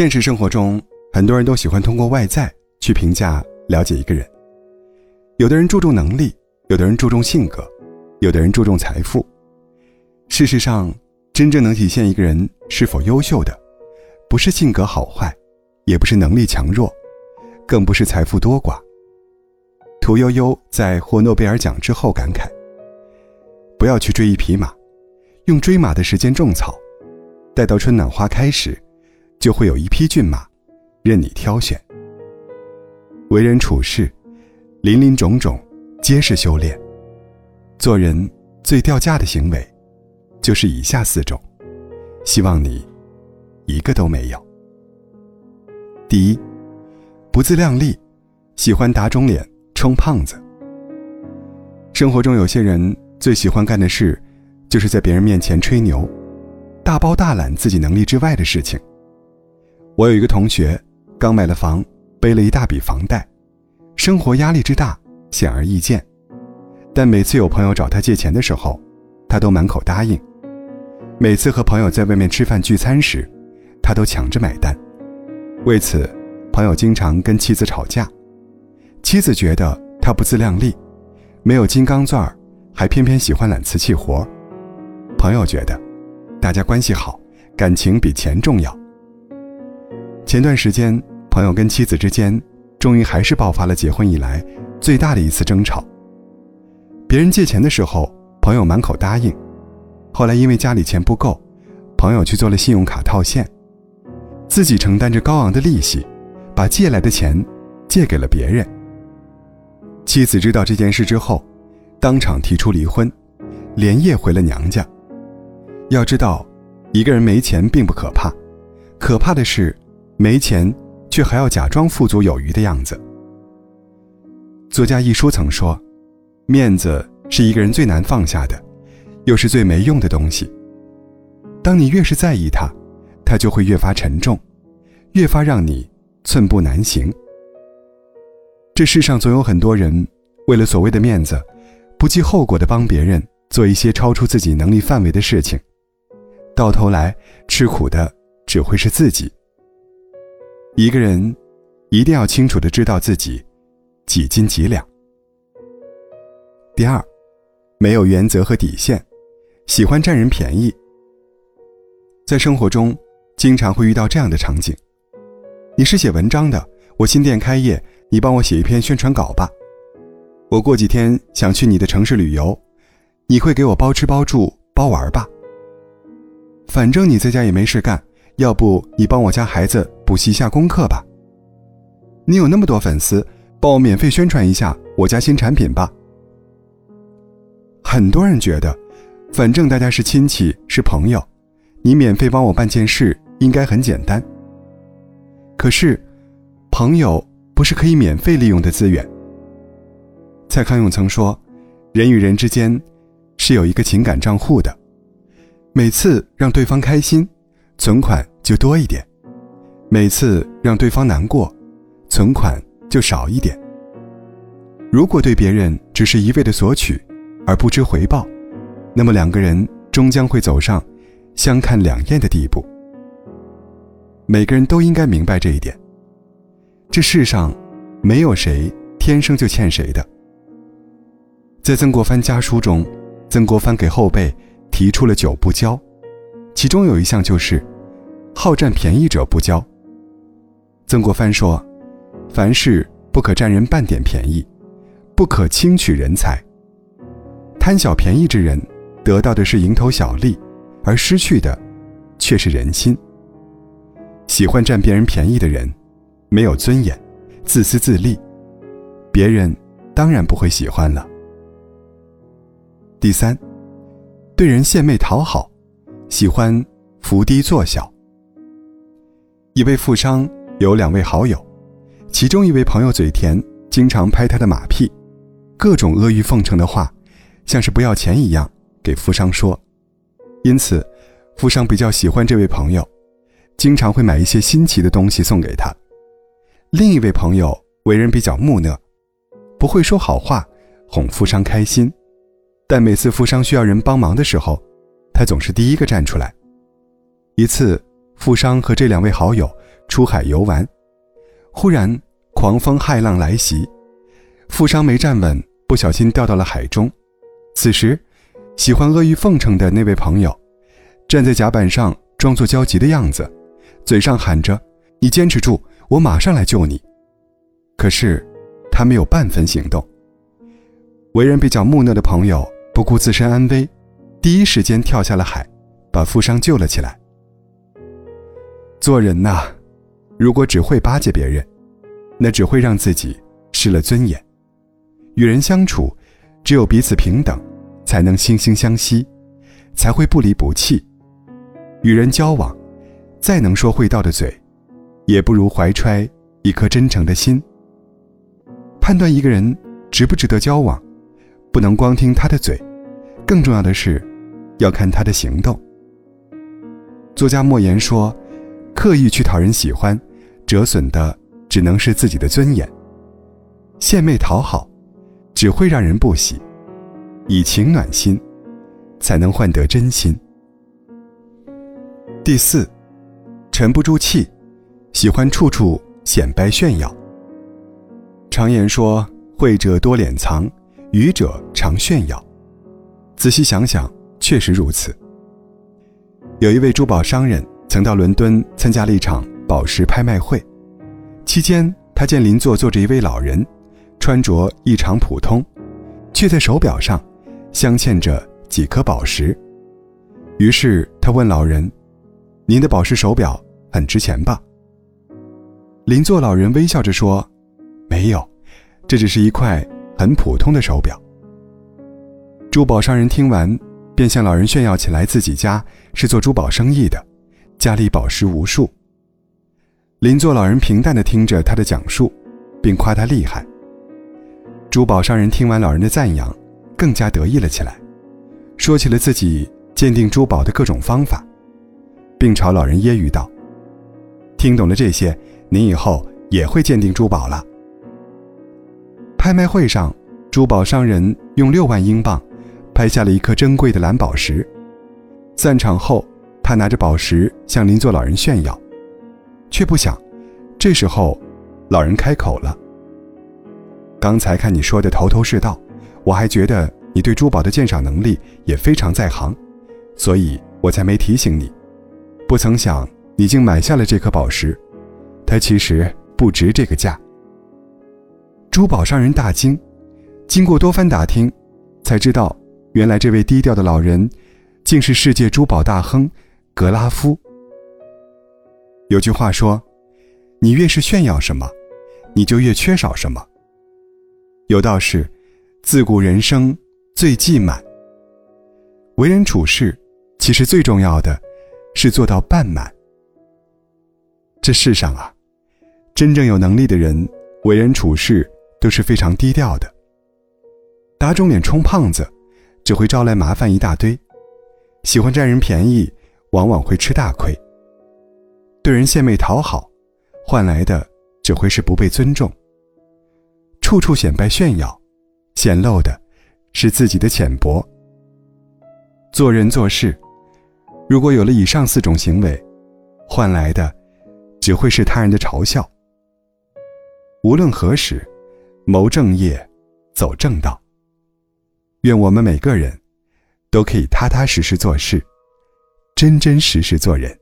现实生活中，很多人都喜欢通过外在去评价、了解一个人。有的人注重能力，有的人注重性格，有的人注重财富。事实上，真正能体现一个人是否优秀的，不是性格好坏，也不是能力强弱，更不是财富多寡。屠呦呦在获诺贝尔奖之后感慨：“不要去追一匹马，用追马的时间种草，待到春暖花开时，就会有一匹骏马，任你挑选。”为人处事，林林种种，皆是修炼。做人最掉价的行为，就是以下四种，希望你一个都没有。第一，不自量力，喜欢打肿脸。充胖子。生活中有些人最喜欢干的事，就是在别人面前吹牛，大包大揽自己能力之外的事情。我有一个同学，刚买了房，背了一大笔房贷，生活压力之大显而易见。但每次有朋友找他借钱的时候，他都满口答应。每次和朋友在外面吃饭聚餐时，他都抢着买单。为此，朋友经常跟妻子吵架。妻子觉得他不自量力，没有金刚钻儿，还偏偏喜欢揽瓷器活。朋友觉得，大家关系好，感情比钱重要。前段时间，朋友跟妻子之间，终于还是爆发了结婚以来最大的一次争吵。别人借钱的时候，朋友满口答应，后来因为家里钱不够，朋友去做了信用卡套现，自己承担着高昂的利息，把借来的钱借给了别人。妻子知道这件事之后，当场提出离婚，连夜回了娘家。要知道，一个人没钱并不可怕，可怕的是没钱却还要假装富足有余的样子。作家一书曾说：“面子是一个人最难放下的，又是最没用的东西。当你越是在意它，它就会越发沉重，越发让你寸步难行。”这世上总有很多人，为了所谓的面子，不计后果的帮别人做一些超出自己能力范围的事情，到头来吃苦的只会是自己。一个人一定要清楚的知道自己几斤几两。第二，没有原则和底线，喜欢占人便宜。在生活中，经常会遇到这样的场景：你是写文章的，我新店开业。你帮我写一篇宣传稿吧，我过几天想去你的城市旅游，你会给我包吃包住包玩吧？反正你在家也没事干，要不你帮我家孩子补习一下功课吧？你有那么多粉丝，帮我免费宣传一下我家新产品吧？很多人觉得，反正大家是亲戚是朋友，你免费帮我办件事应该很简单。可是，朋友。不是可以免费利用的资源。蔡康永曾说：“人与人之间是有一个情感账户的，每次让对方开心，存款就多一点；每次让对方难过，存款就少一点。如果对别人只是一味的索取，而不知回报，那么两个人终将会走上相看两厌的地步。每个人都应该明白这一点。”这世上，没有谁天生就欠谁的。在曾国藩家书中，曾国藩给后辈提出了九不交，其中有一项就是好占便宜者不交。曾国藩说：“凡事不可占人半点便宜，不可轻取人才。贪小便宜之人，得到的是蝇头小利，而失去的却是人心。喜欢占别人便宜的人。”没有尊严，自私自利，别人当然不会喜欢了。第三，对人献媚讨好，喜欢伏低作小。一位富商有两位好友，其中一位朋友嘴甜，经常拍他的马屁，各种阿谀奉承的话，像是不要钱一样给富商说，因此，富商比较喜欢这位朋友，经常会买一些新奇的东西送给他。另一位朋友为人比较木讷，不会说好话哄富商开心，但每次富商需要人帮忙的时候，他总是第一个站出来。一次，富商和这两位好友出海游玩，忽然狂风骇浪来袭，富商没站稳，不小心掉到了海中。此时，喜欢阿谀奉承的那位朋友，站在甲板上，装作焦急的样子，嘴上喊着：“你坚持住，我马上来救你。”可是，他没有半分行动。为人比较木讷的朋友不顾自身安危，第一时间跳下了海，把富商救了起来。做人呐，如果只会巴结别人，那只会让自己失了尊严。与人相处，只有彼此平等，才能惺惺相惜，才会不离不弃。与人交往，再能说会道的嘴，也不如怀揣一颗真诚的心。判断一个人值不值得交往。不能光听他的嘴，更重要的是，要看他的行动。作家莫言说：“刻意去讨人喜欢，折损的只能是自己的尊严；献媚讨好，只会让人不喜；以情暖心，才能换得真心。”第四，沉不住气，喜欢处处显摆炫耀。常言说：“会者多敛藏。”愚者常炫耀，仔细想想，确实如此。有一位珠宝商人曾到伦敦参加了一场宝石拍卖会，期间他见邻座坐着一位老人，穿着异常普通，却在手表上镶嵌着几颗宝石。于是他问老人：“您的宝石手表很值钱吧？”邻座老人微笑着说：“没有，这只是一块。”很普通的手表。珠宝商人听完，便向老人炫耀起来，自己家是做珠宝生意的，家里宝石无数。邻座老人平淡地听着他的讲述，并夸他厉害。珠宝商人听完老人的赞扬，更加得意了起来，说起了自己鉴定珠宝的各种方法，并朝老人揶揄道：“听懂了这些，您以后也会鉴定珠宝了。”拍卖会上，珠宝商人用六万英镑拍下了一颗珍贵的蓝宝石。散场后，他拿着宝石向邻座老人炫耀，却不想，这时候，老人开口了：“刚才看你说的头头是道，我还觉得你对珠宝的鉴赏能力也非常在行，所以我才没提醒你。不曾想你竟买下了这颗宝石，它其实不值这个价。”珠宝商人大惊，经过多番打听，才知道，原来这位低调的老人，竟是世界珠宝大亨格拉夫。有句话说：“你越是炫耀什么，你就越缺少什么。”有道是：“自古人生最忌满。”为人处事，其实最重要的，是做到半满。这世上啊，真正有能力的人，为人处事。都是非常低调的。打肿脸充胖子，只会招来麻烦一大堆；喜欢占人便宜，往往会吃大亏。对人献媚讨好，换来的只会是不被尊重。处处显摆炫耀，显露的是自己的浅薄。做人做事，如果有了以上四种行为，换来的只会是他人的嘲笑。无论何时。谋正业，走正道。愿我们每个人都可以踏踏实实做事，真真实实做人。